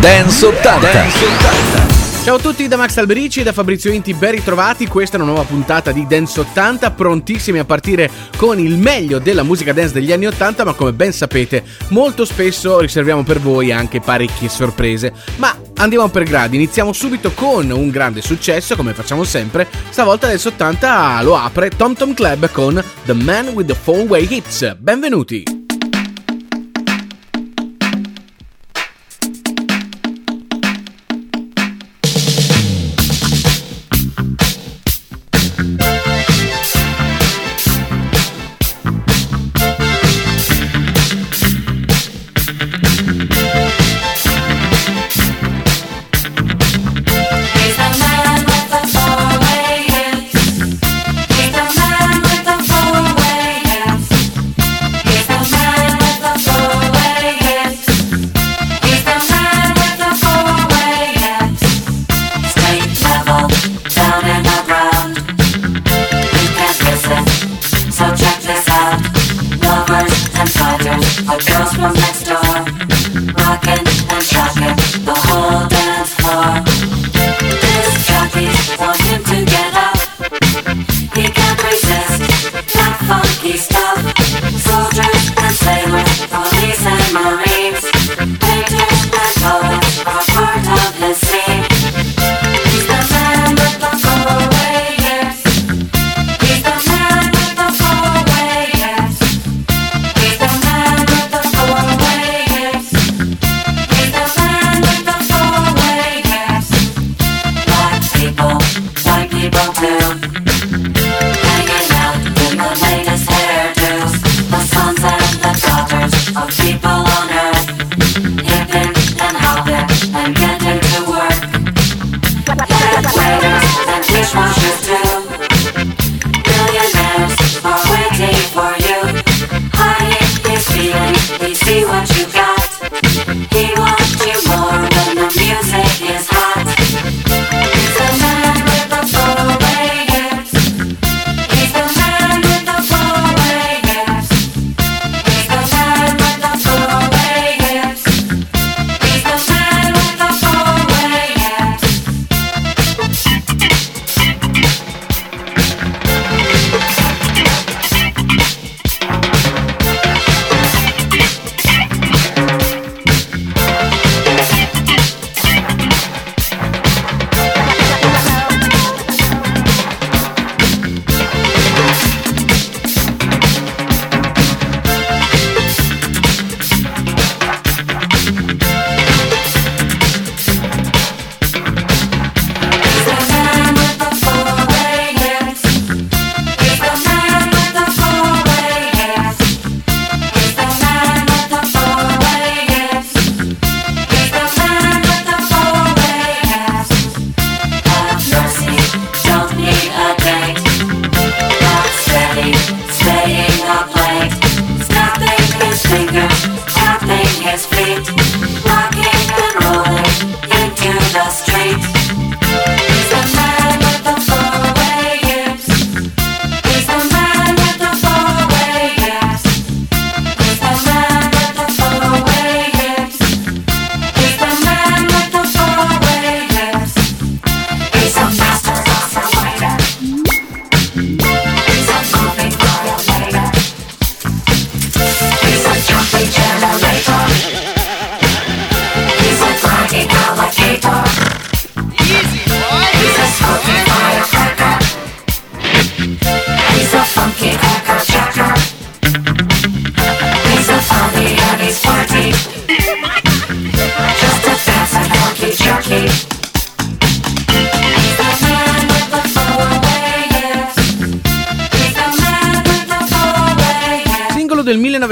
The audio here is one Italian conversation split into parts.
Dance 80. Dance 80. Ciao a tutti da Max Alberici e da Fabrizio Inti, ben ritrovati. Questa è una nuova puntata di Dance 80, prontissimi a partire con il meglio della musica dance degli anni 80, ma come ben sapete, molto spesso riserviamo per voi anche parecchie sorprese. Ma andiamo per gradi, iniziamo subito con un grande successo, come facciamo sempre. Stavolta Dance 80 lo apre Tom Tom Club con The Man with the Four Way Hits. Benvenuti!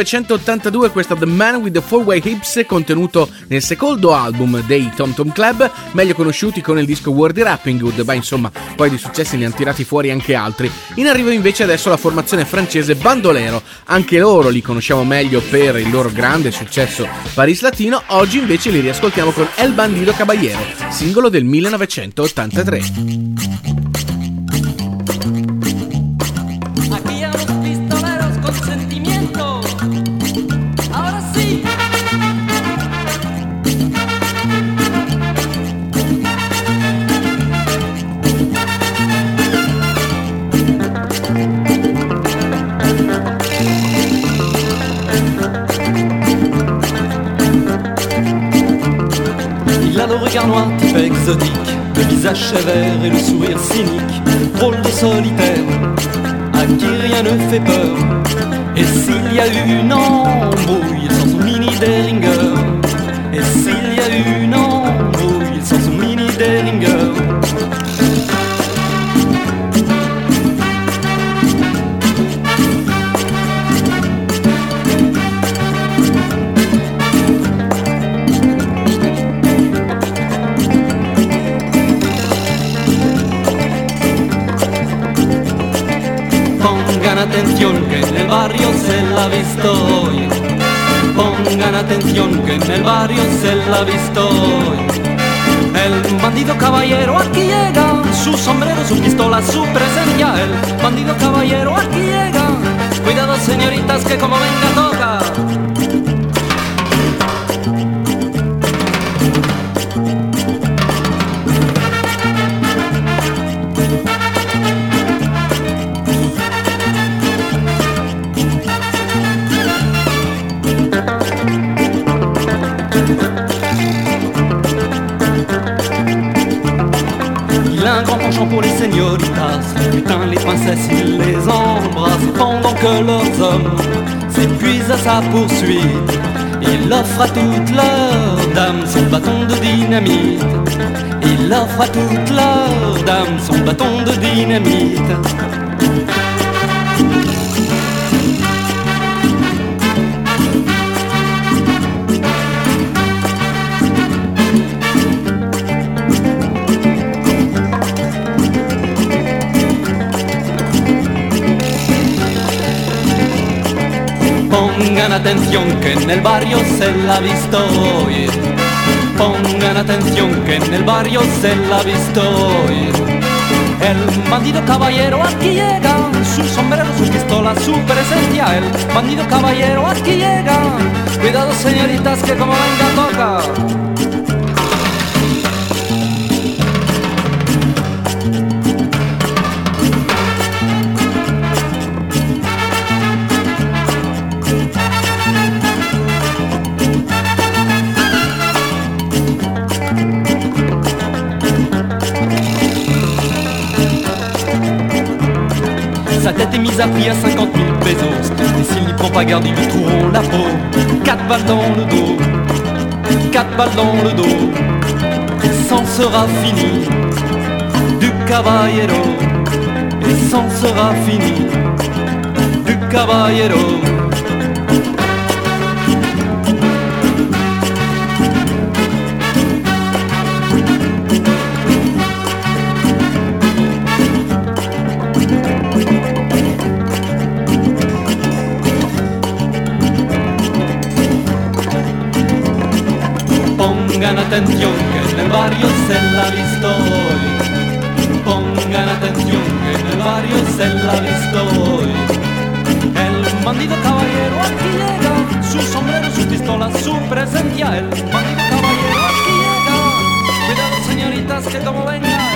1982 questo The Man with the Four Way Hips contenuto nel secondo album dei Tom Tom Club, meglio conosciuti con il disco Wordy Rapping Good, ma insomma poi di successi ne hanno tirati fuori anche altri. In arrivo invece adesso la formazione francese Bandolero, anche loro li conosciamo meglio per il loro grande successo Paris Latino, oggi invece li riascoltiamo con El Bandido Caballero, singolo del 1983. Type exotique, le visage sévère et le sourire cynique, drôle de solitaire, à qui rien ne fait peur. Et s'il y a eu une embrouille, il sort son mini atención que en el barrio se la ha visto hoy. Pongan atención que en el barrio se la ha visto hoy. El bandido caballero aquí llega, su sombrero, su pistola, su presencia. El bandido caballero aquí llega. Cuidado señoritas que como venga toca. Grand penchant pour les señoritas Putain les princesses il les embrasse Pendant que leurs hommes s'épuisent à sa poursuite. Il offre à toutes leurs dames son bâton de dynamite. Il offre à toutes leurs dames son bâton de dynamite Pongan atención que en el barrio se la ha visto hoy. Pongan atención que en el barrio se la ha visto hoy. El bandido caballero aquí llega, su sombrero, sus pistolas, su presencia. El bandido caballero aquí llega. Cuidado señoritas que como venga toca. Tête est mise à prix à 50 000 pesos. Et s'il n'y prend pas garde, ils trouveront la peau. Quatre balles dans le dos. Quatre balles dans le dos. Et s'en sera fini Du caballero. Et s'en sera fini Du caballero atención que en el barrio se la visto hoy. Pongan atención que en el barrio se la visto hoy. El bandido caballero aquí llega, su sombrero, sus pistolas, su presencia. El bandido caballero aquí llega. Cuidado señoritas que como venga.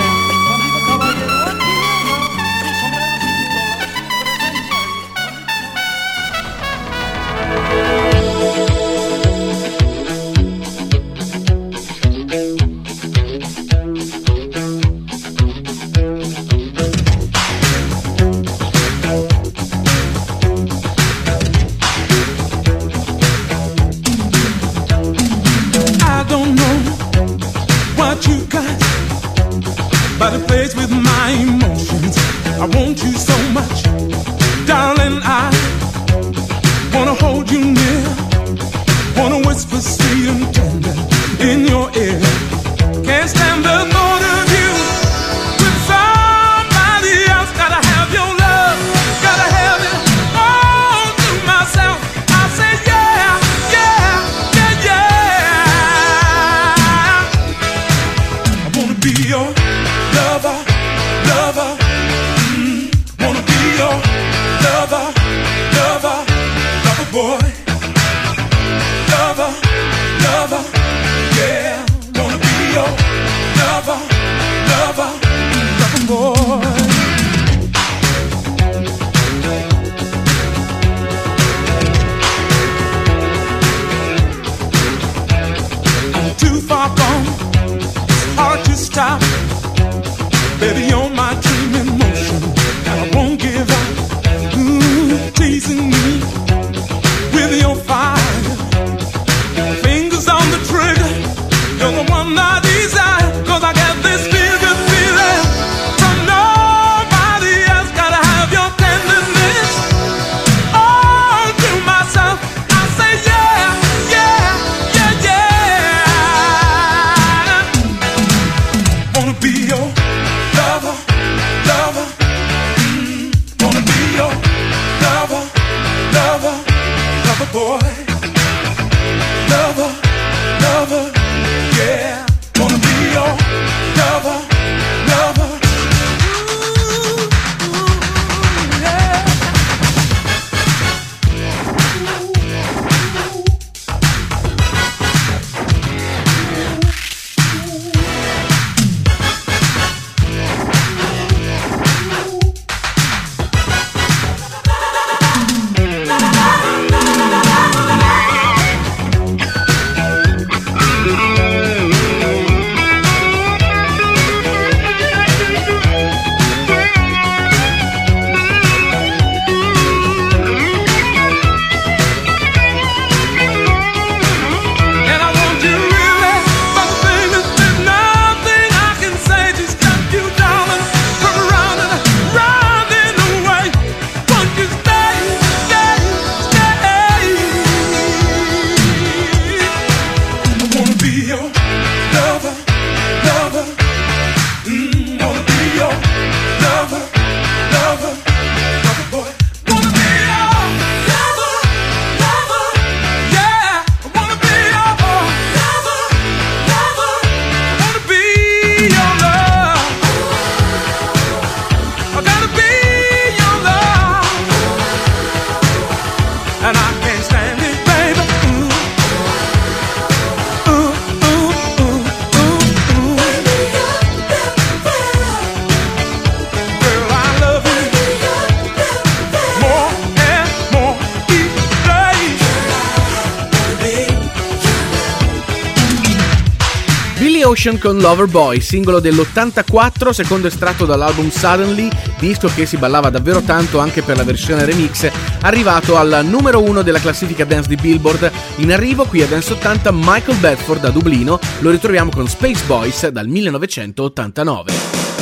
Ocean con Loverboy, singolo dell'84, secondo estratto dall'album Suddenly, disco che si ballava davvero tanto anche per la versione remix, arrivato al numero 1 della classifica dance di Billboard. In arrivo qui a Dance 80 Michael Bedford da Dublino, lo ritroviamo con Space Boys dal 1989.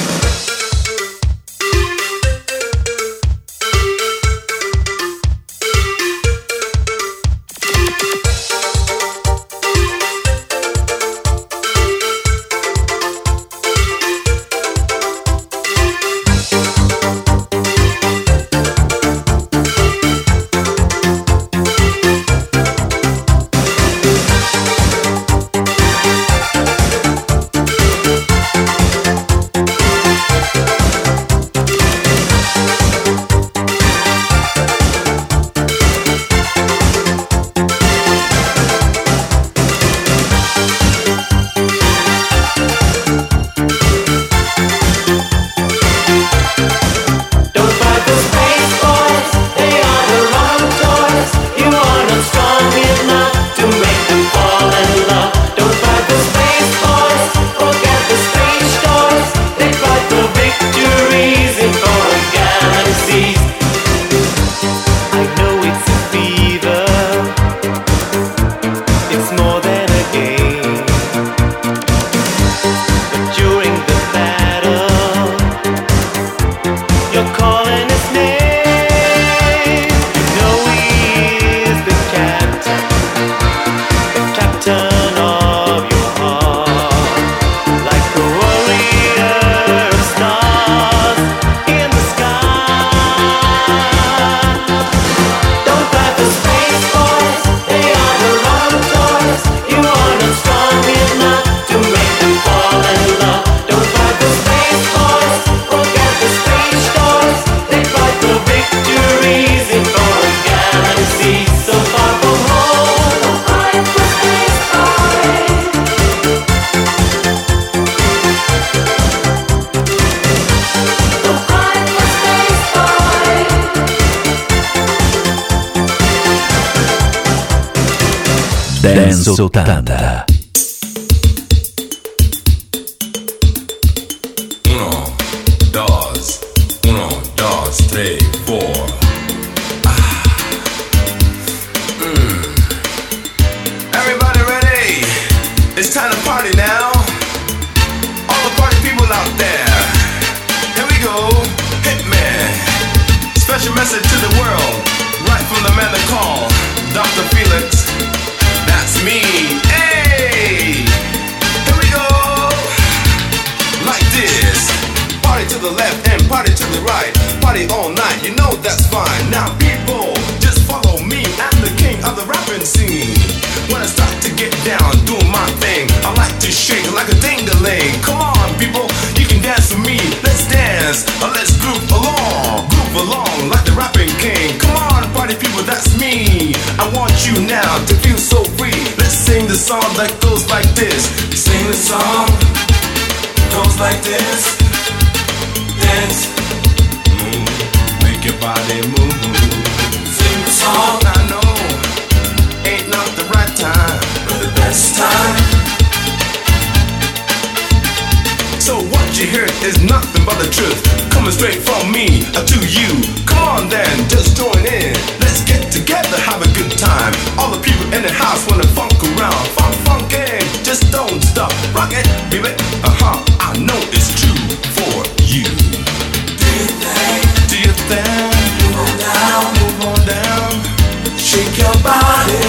Shake your body.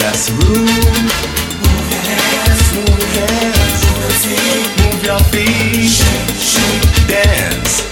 That's the rule. Move your hands, move your hands, move your feet, move your feet. Shake, shake, dance.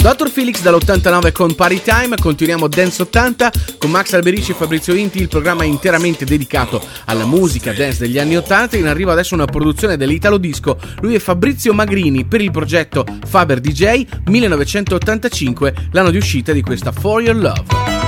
Dr. Felix dall'89 con Party Time, continuiamo Dance 80 con Max Alberici e Fabrizio Inti, il programma interamente dedicato alla musica dance degli anni 80. In arrivo adesso una produzione dell'Italo Disco, lui è Fabrizio Magrini per il progetto Faber DJ 1985, l'anno di uscita di questa For Your Love.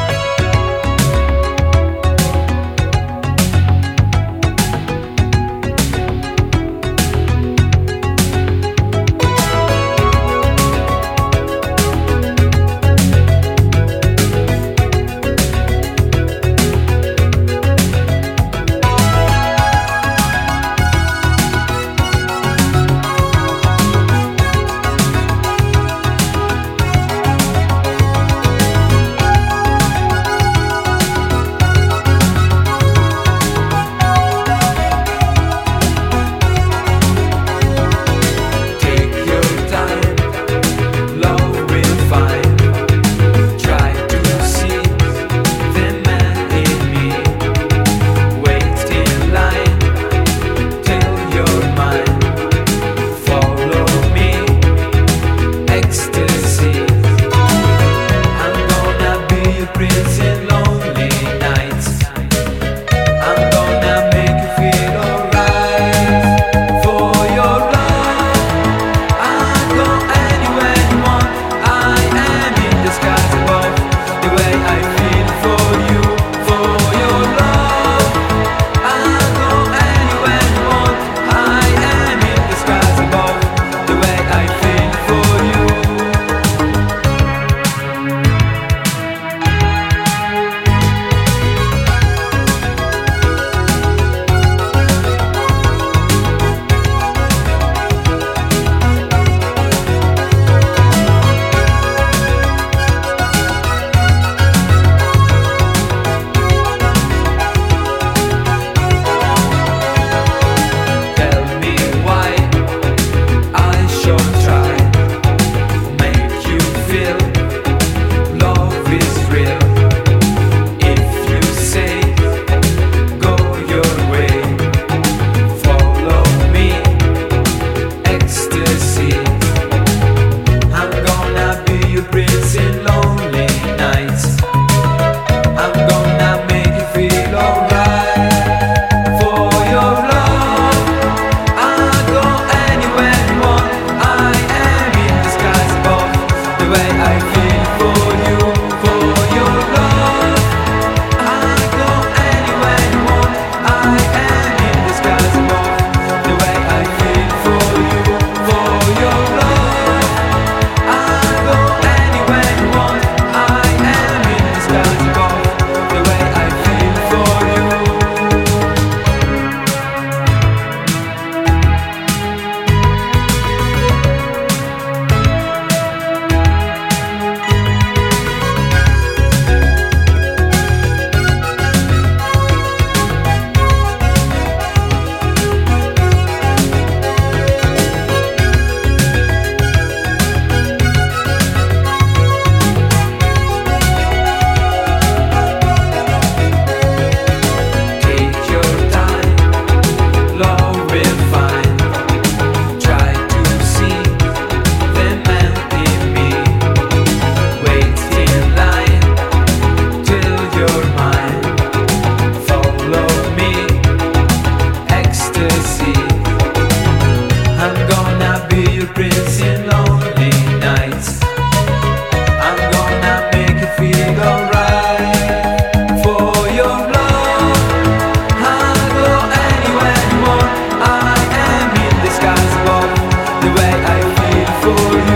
for you.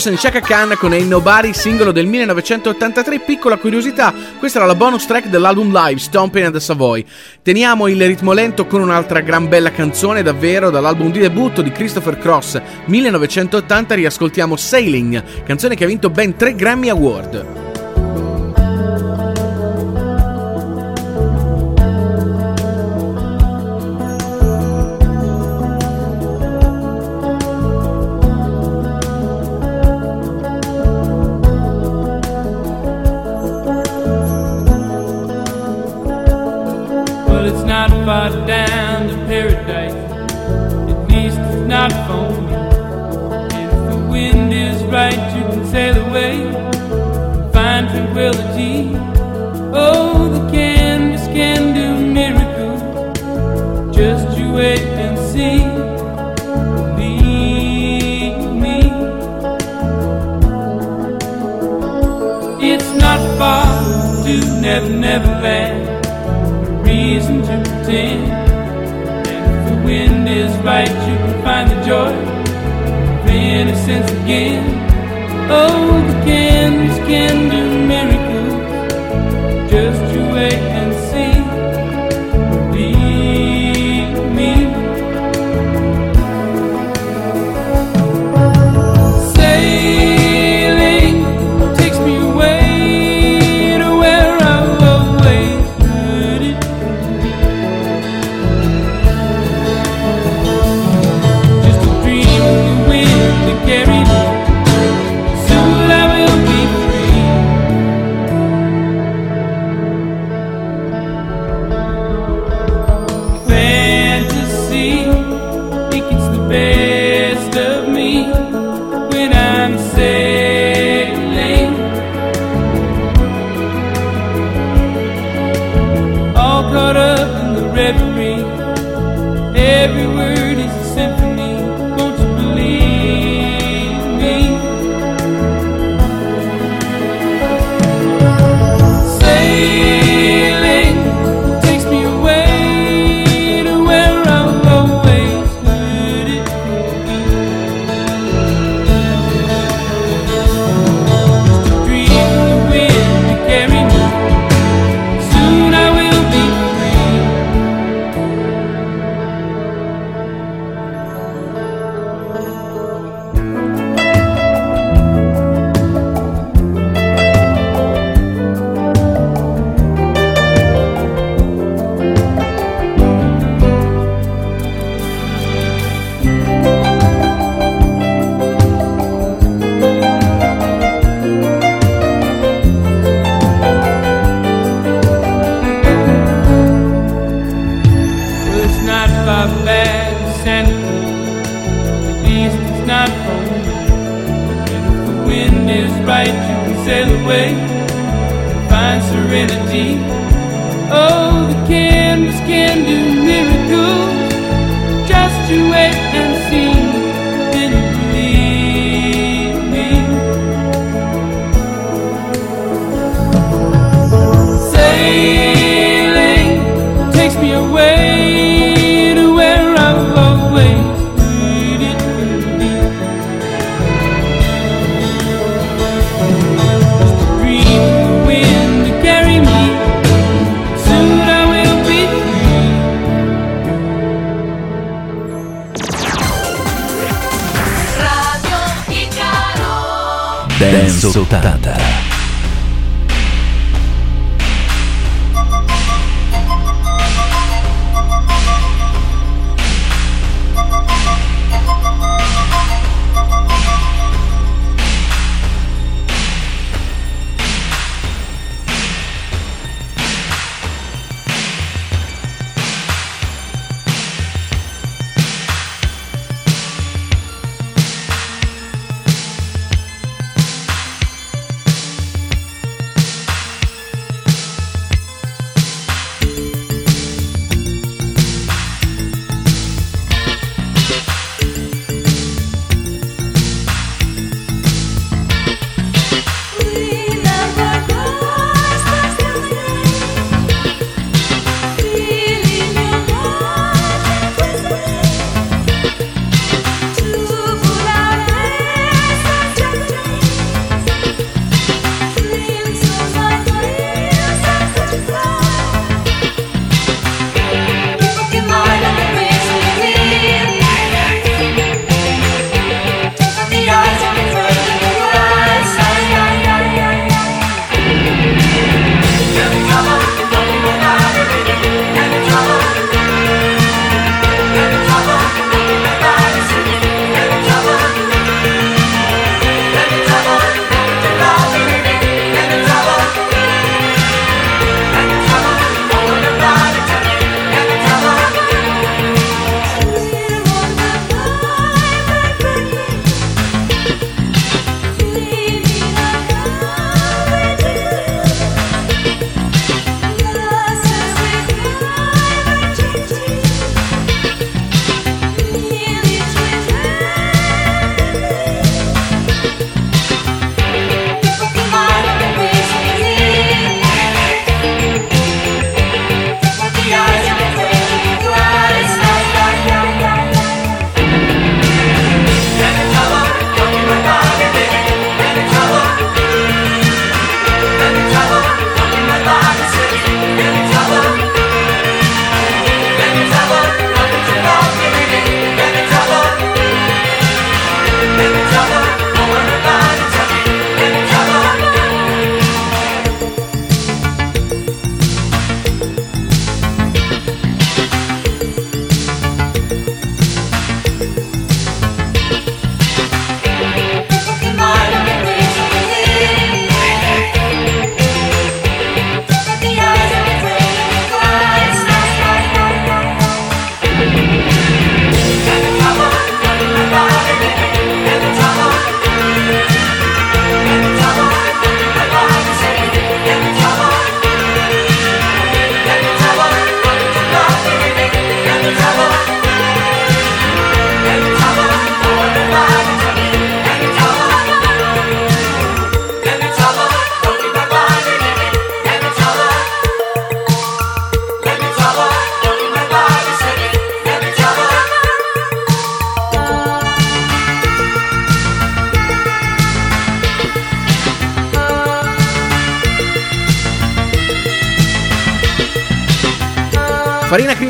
Rufus and Shaka Khan con Ain't Nobody, singolo del 1983. Piccola curiosità, questa era la bonus track dell'album live Stomping at the Savoy. Teniamo il ritmo lento con un'altra gran bella canzone, davvero dall'album di debutto di Christopher Cross 1980. Riascoltiamo Sailing, canzone che ha vinto ben 3 Grammy Award. tent. If the wind is right, you can find the joy of innocence again. Oh, the candles can do. Dance 80.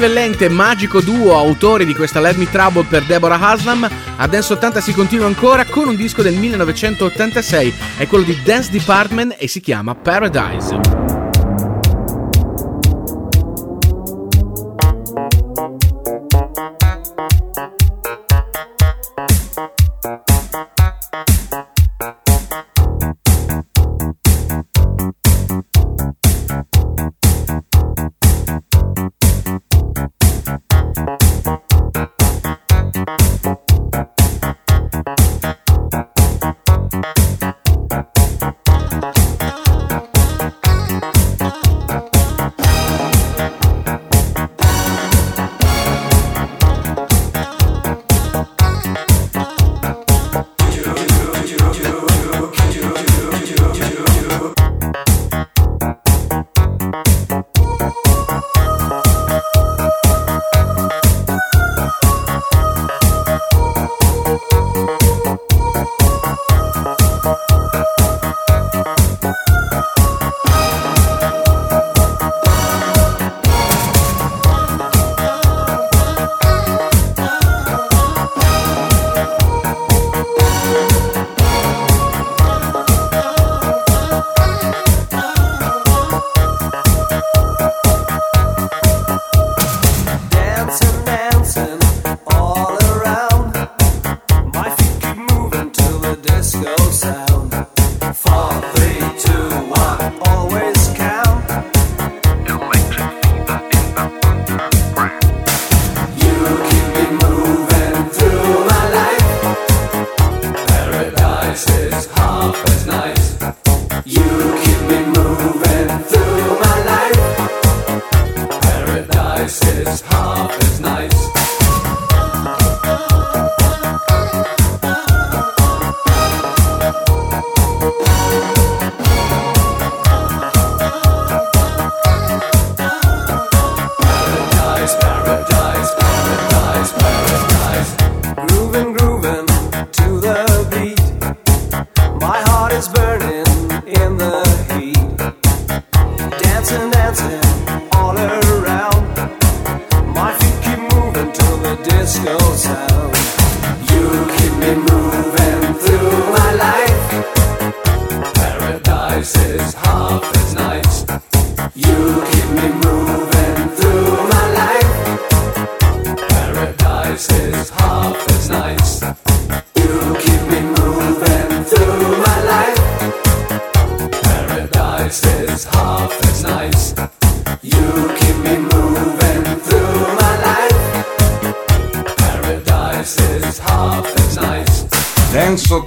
Farina Crivellente, magico duo, autori di questa Let Me Trouble per Deborah Haslam. A Dance 80 si continua ancora con un disco del 1986, è quello di Dance Department e si chiama Paradise. been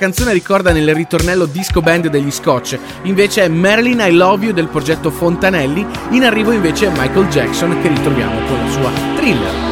Canzone ricorda nel ritornello disco band degli Scotch, invece è Marilyn I Love You del progetto Fontanelli, in arrivo invece è Michael Jackson che ritroviamo con la sua thriller.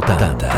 resultado.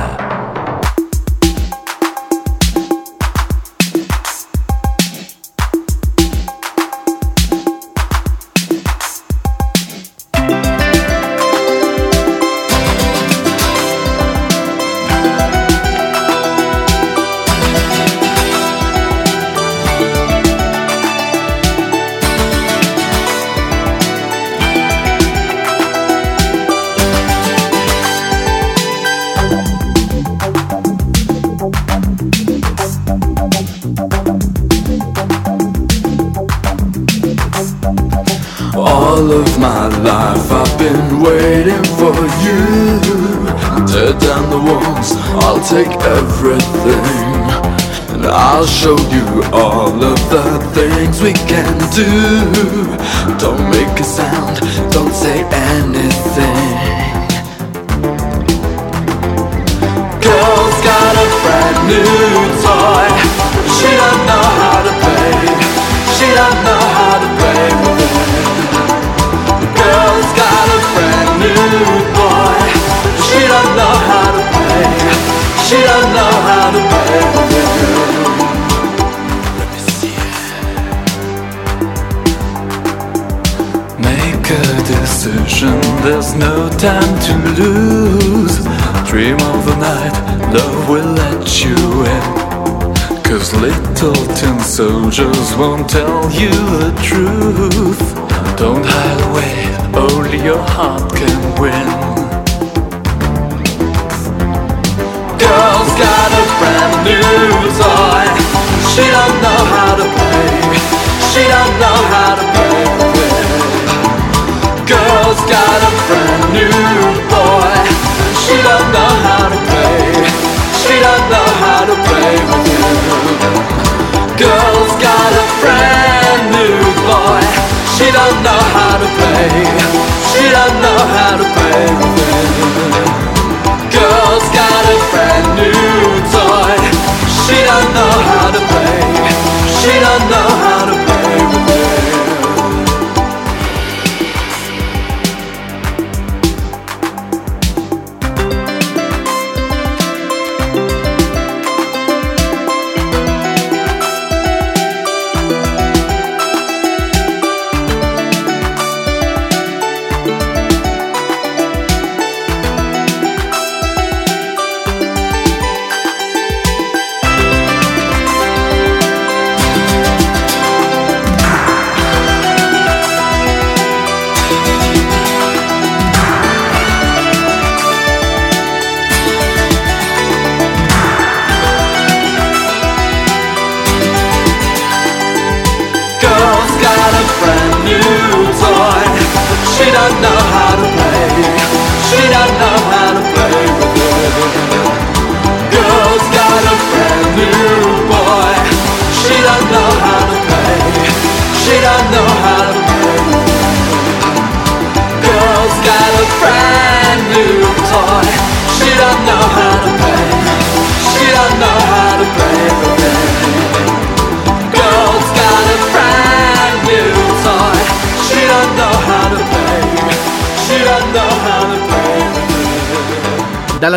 All of the things we can do. Don't make a sound, don't say anything. Girl's got a brand new time to lose. Dream of the night, love will let you in. Cause little tin soldiers won't tell you the truth. Don't hide away, only your heart can win. Girl's got a brand new toy. She don't know how to play. She don't know how to play. Girl's got a brand new boy. She don't know how to play. She don't know how to play with him. Girl's got a brand new boy. She don't know how to play. She don't know how to play with him. Girl's got a brand new toy. She don't know how to play. She don't know how to play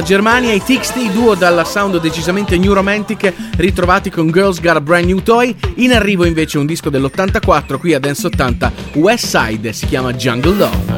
Germania i TXT, duo dalla sound decisamente new romantic, ritrovati con Girls Got a Brand New Toy. In arrivo invece un disco dell'84, qui a Dance 80, West Side, si chiama Jungle Love.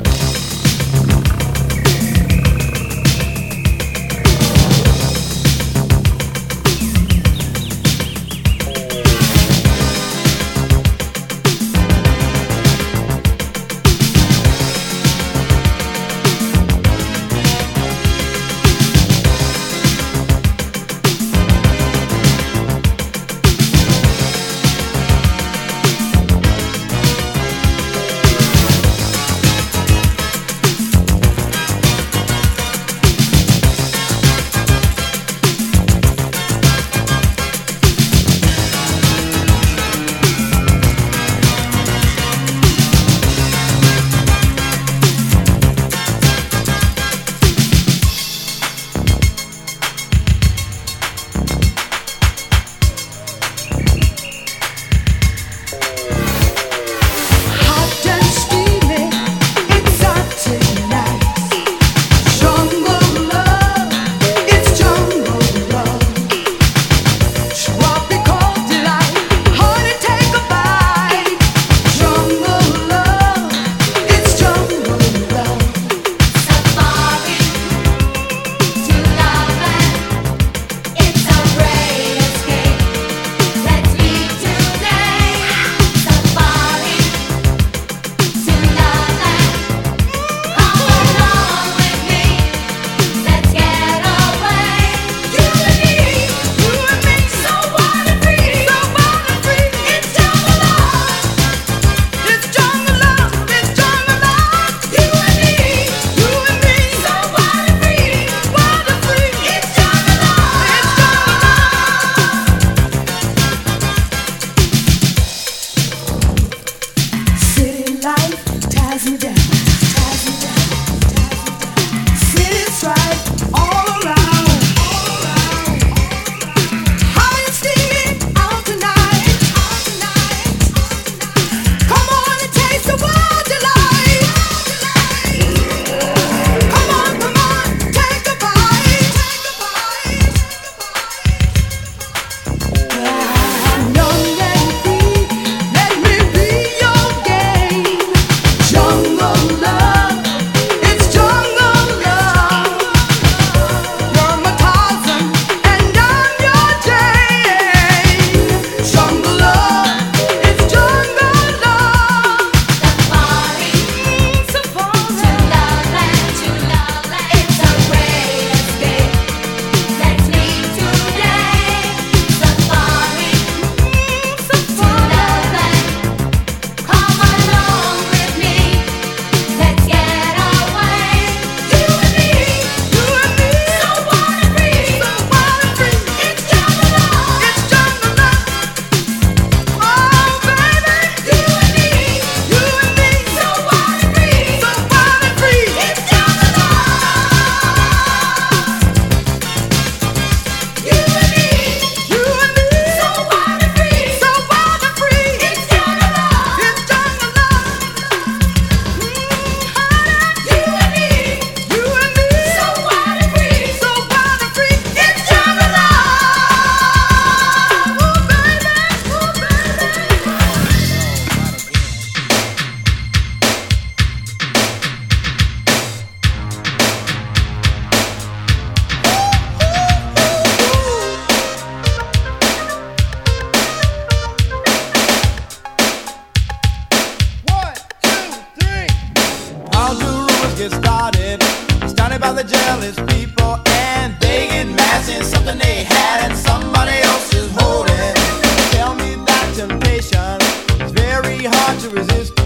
resist.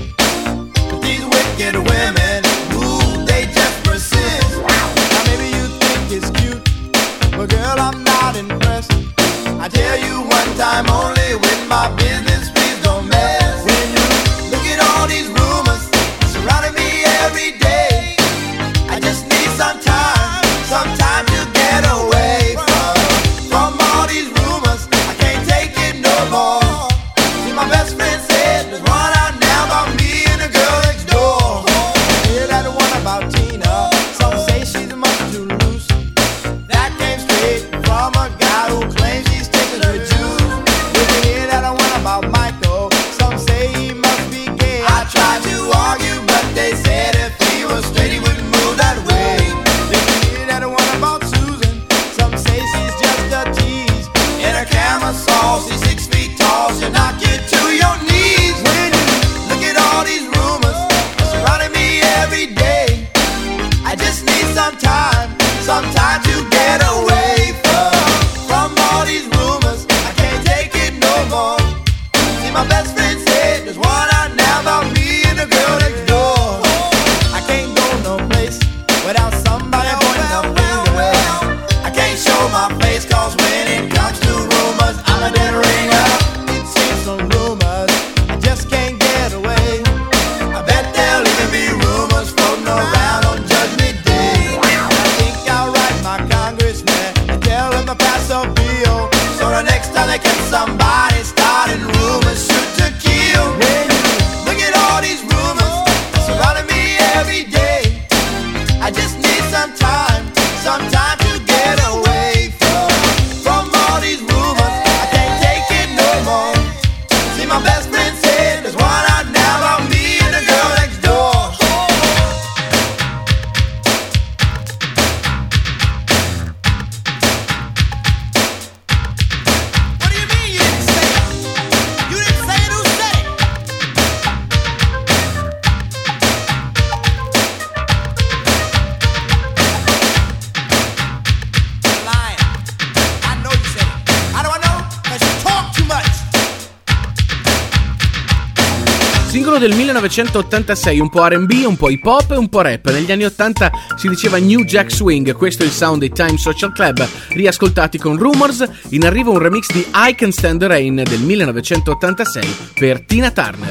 1986, un po' RB, un po' hip hop e un po' rap. Negli anni 80 si diceva New Jack Swing, questo è il sound dei Time Social Club, riascoltati con Rumors. In arrivo un remix di I Can Stand the Rain del 1986 per Tina Turner.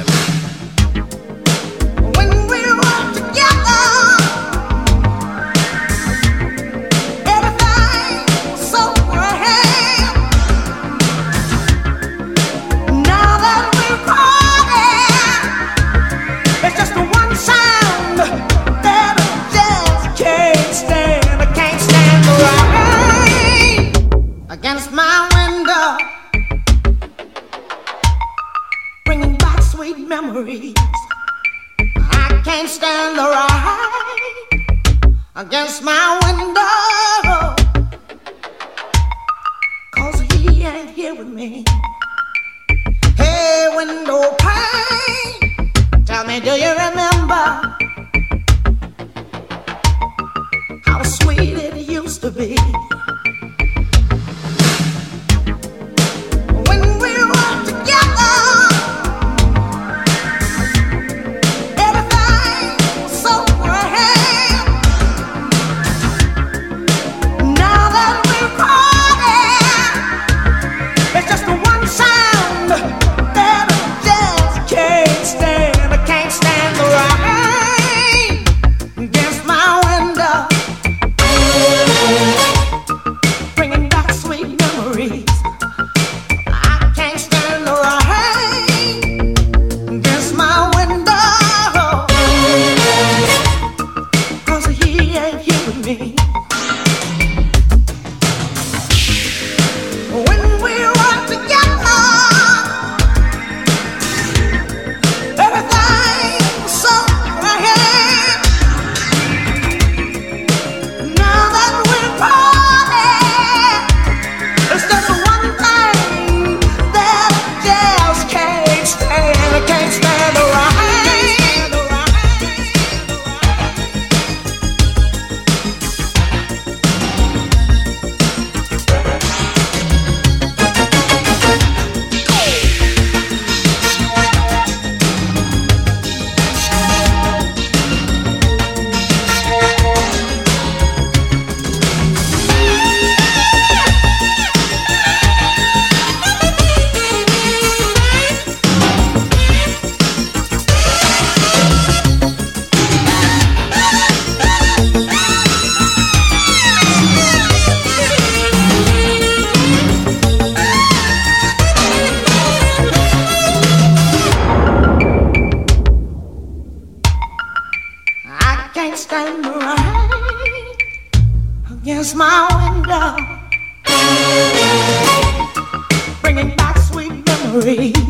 memory.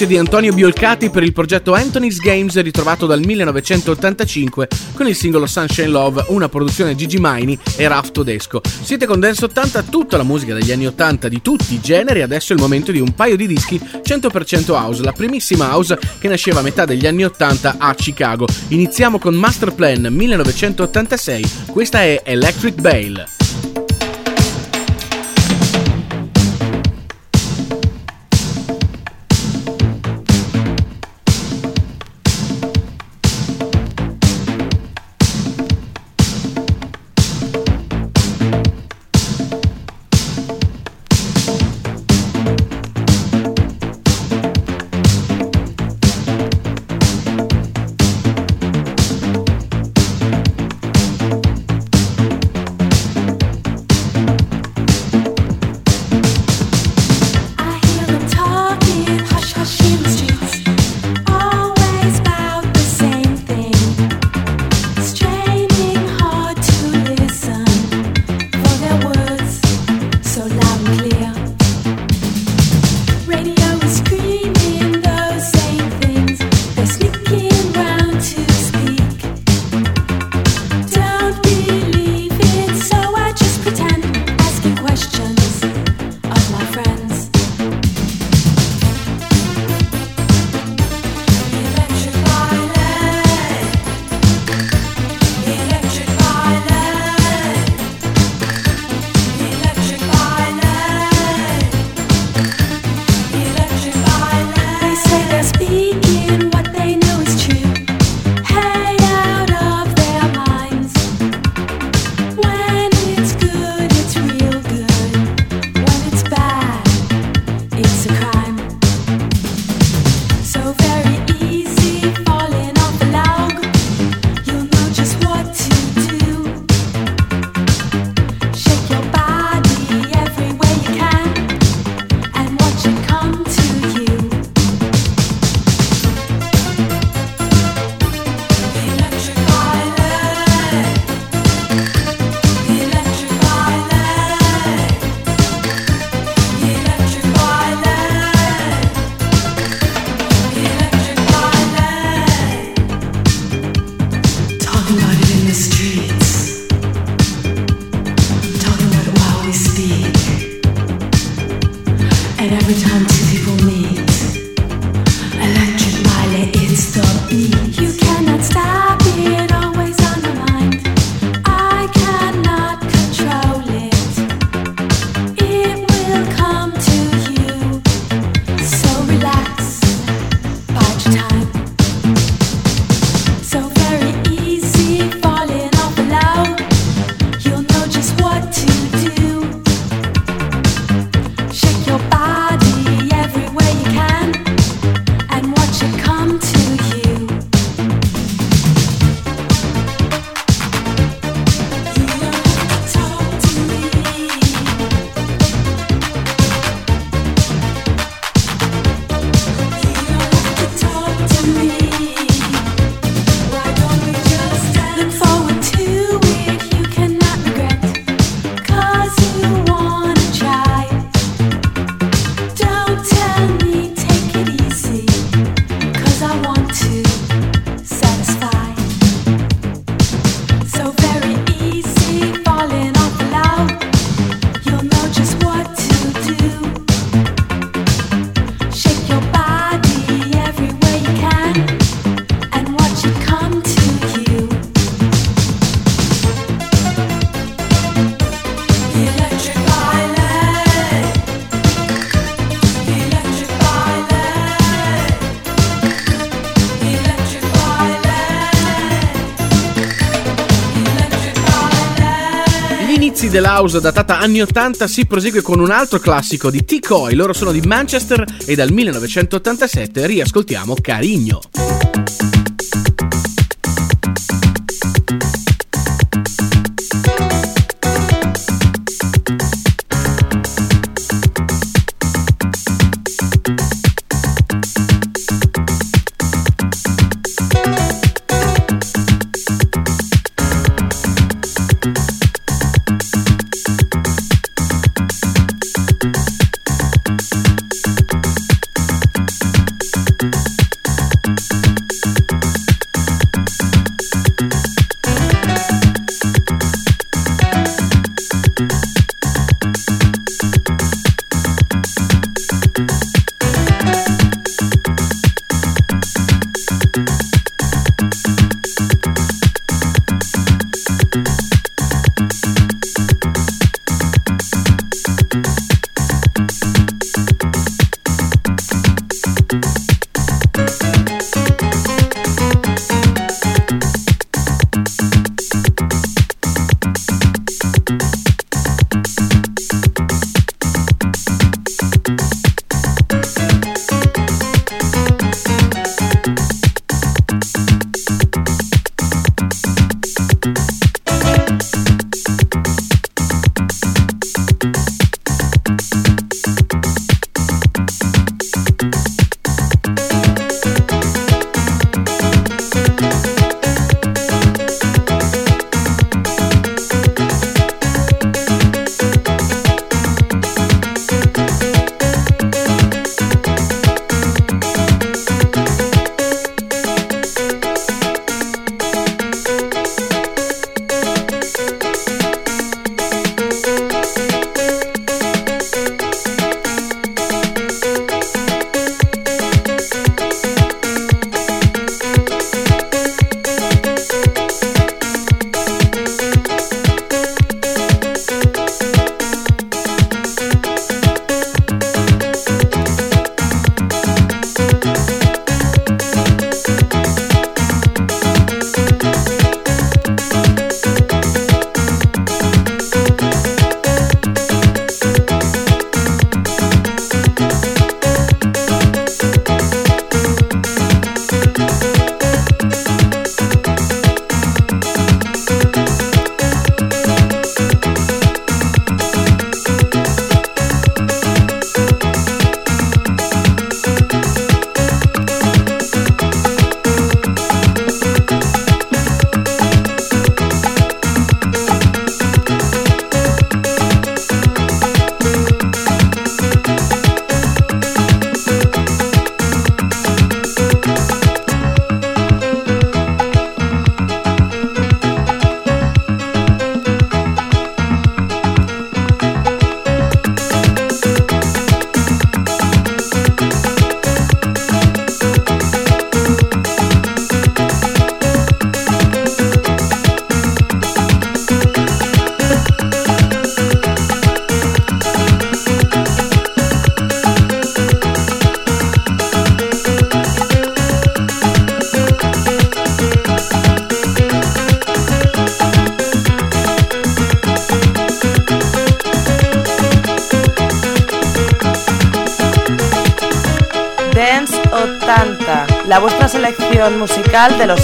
Voce di Antonio Biolcati per il progetto Anthony's Games ritrovato dal 1985 con il singolo Sunshine Love, una produzione Gigi Maini e Raf Todesco. Siete con Dance 80, tutta la musica degli anni 80 di tutti i generi, adesso è il momento di un paio di dischi 100% house, la primissima house che nasceva a metà degli anni 80 a Chicago. Iniziamo con Master Plan 1986, questa è Electric Bale. Dell'house datata anni 80 si prosegue con un altro classico di T-Coy, loro sono di Manchester e dal 1987 riascoltiamo Carigno.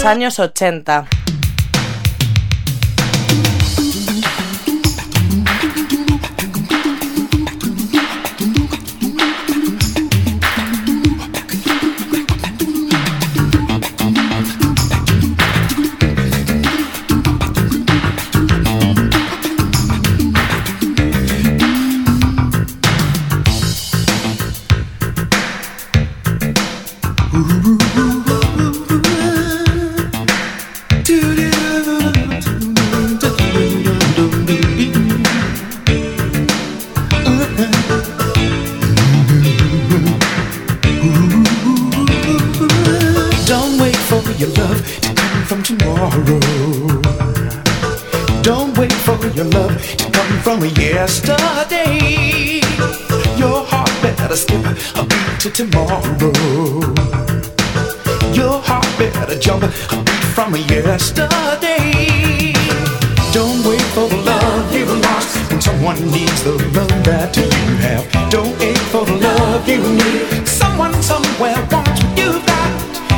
Años 80. Yesterday. Don't wait for the love you lost when someone needs the love that you have. Don't wait for the love you need. Someone somewhere wants what you've got.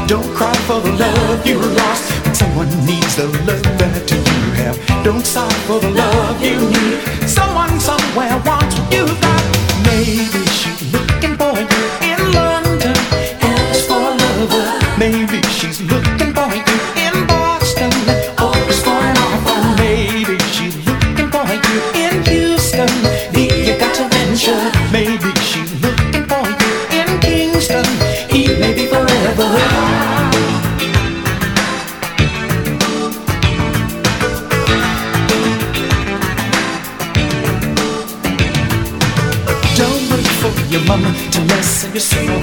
Don't cry for the love you lost when someone needs the love that you have. Don't sigh for the love you need. Someone somewhere wants what you've got. Maybe she's looking for you in London. Mama to lessen your sorrow.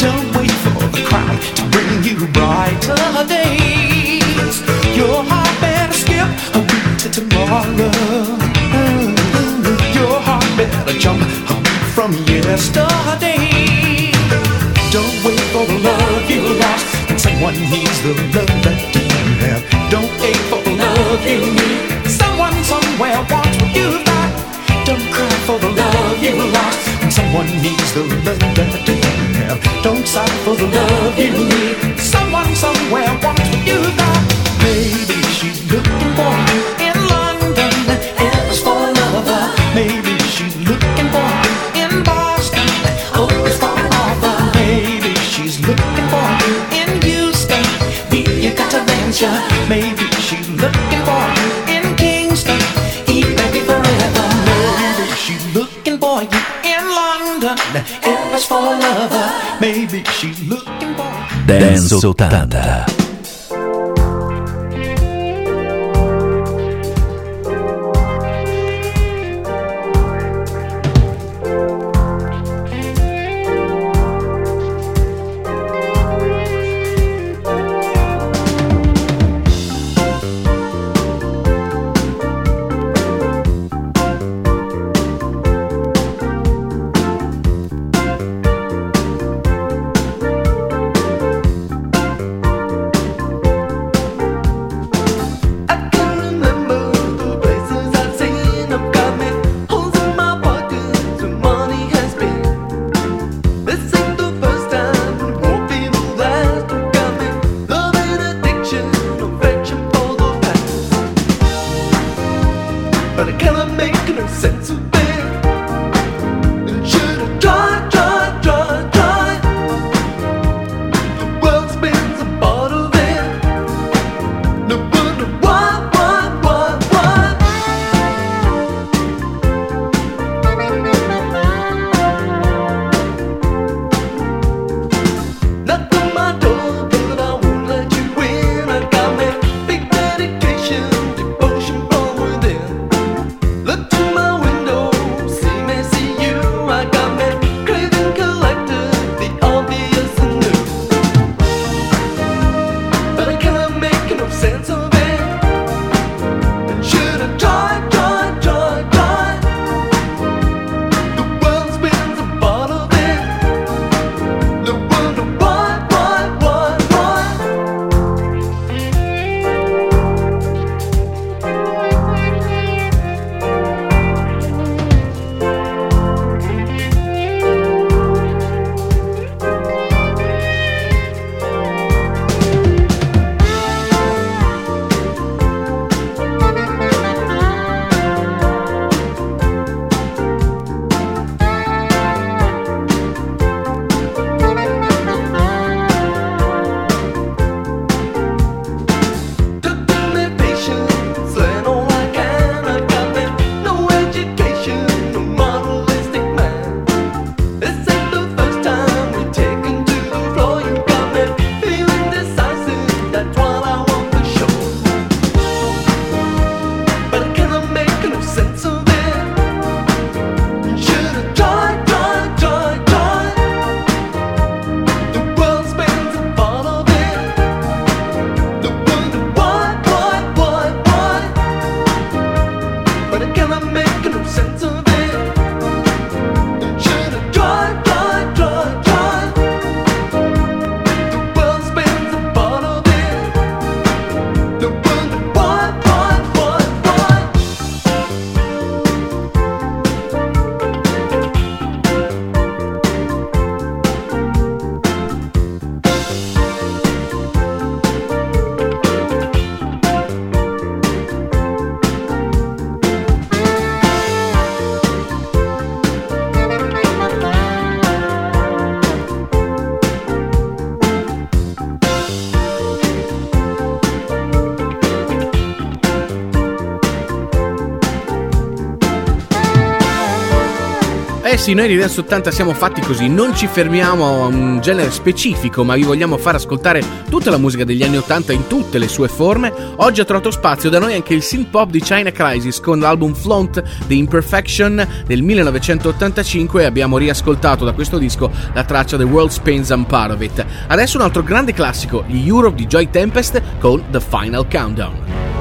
Don't wait for the crowd to bring you brighter days. Your heart better skip a beat to tomorrow. Your heart better jump a beat from yesterday. Don't wait for the love you lost when someone needs the love that you have. Don't wait for the love you need. Someone somewhere wants what you've got. Don't cry for the love you lost when someone needs the love that you have. Don't sigh for the love you need. Someone somewhere wants what you got. Maybe Dance 80. but it cannot make no sense. Sì, noi di Dance 80 siamo fatti così, non ci fermiamo a un genere specifico, ma vi vogliamo far ascoltare tutta la musica degli anni 80 in tutte le sue forme. Oggi ha trovato spazio da noi anche il synth pop di China Crisis con l'album Flaunt The Imperfection del 1985 e abbiamo riascoltato da questo disco la traccia The World Spins I'm Part of It. Adesso un altro grande classico, gli Europe di Joy Tempest con The Final Countdown.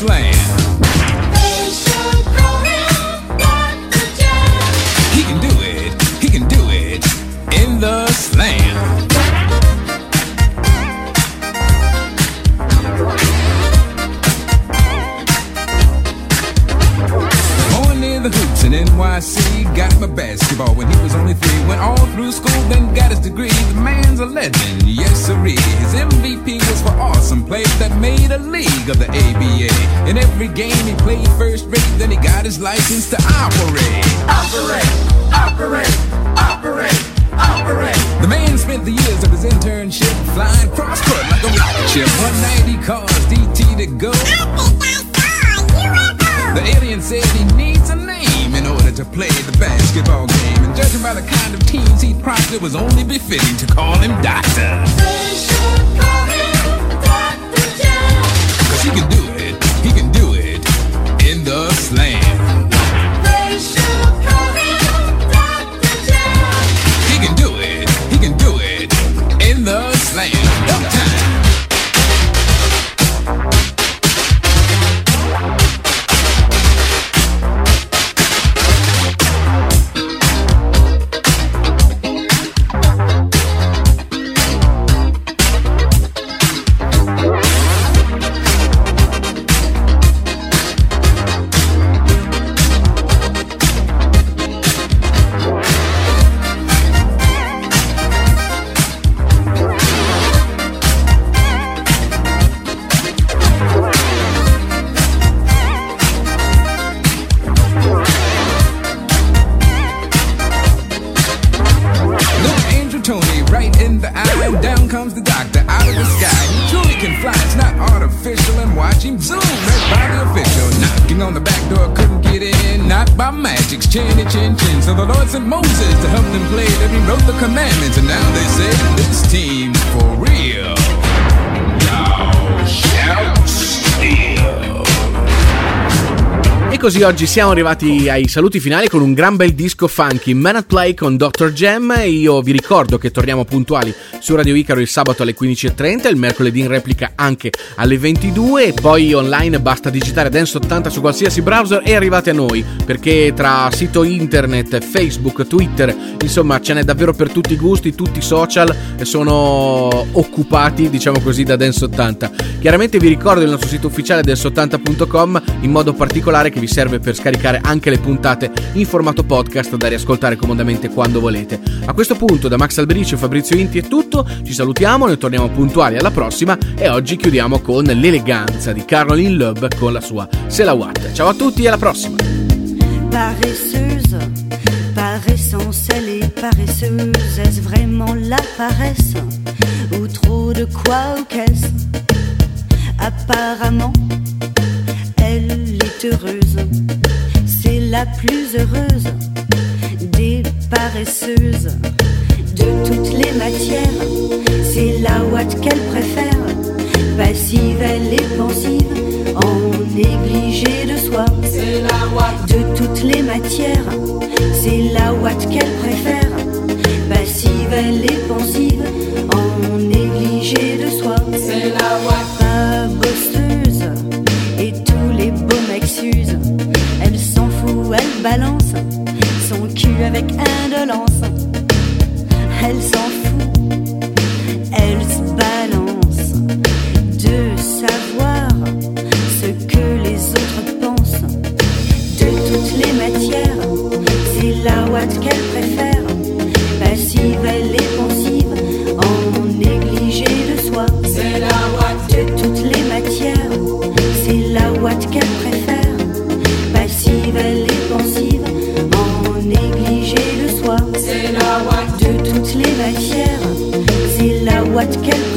slang. fitting to call Oggi siamo arrivati ai saluti finali con un gran bel disco funky, Man at Play con Dr. Jam. Io vi ricordo che torniamo puntuali su Radio Icaro il sabato alle 15.30, il mercoledì in replica anche alle 22 e poi online basta digitare Dance 80 su qualsiasi browser e arrivate a noi perché tra sito internet, Facebook, Twitter, insomma ce n'è davvero per tutti i gusti, tutti i social sono occupati diciamo così da Dance 80. Chiaramente vi ricordo il nostro sito ufficiale dance80.com in modo particolare che vi serve per scaricare anche le puntate in formato podcast da riascoltare comodamente quando volete. A questo punto da Max Alberici e Fabrizio Inti è tutto, ci salutiamo, noi torniamo puntuali alla prossima e oggi chiudiamo con l'eleganza di Caroline Loeb con la sua Selawat. Ciao a tutti e alla prossima! Paresseuse, par essence elle est paresseuse. Est-ce vraiment la paresse Ou trop de quoi ou qu'est-ce Apparemment, elle est heureuse. C'est la plus heureuse des paresseuses. De toutes les matières, c'est la ouate qu'elle préfère. Passive, elle est pensive, en négligé de soi. C'est la ouate. De toutes les matières, c'est la ouate qu'elle préfère. Passive, elle est pensive, en négligé de soi. C'est la ouate. Pas bosseuse, et tous les beaux mecs. Elle s'en fout, elle balance son cul avec indolence. Elle s'en fout, elle se balance de savoir ce que les autres pensent. De toutes les matières, c'est la ouate qu'elle préfère. Passive, elle est pensive, en négligé de soi. C'est la ouate. De toutes les matières, c'est la ouate qu'elle what can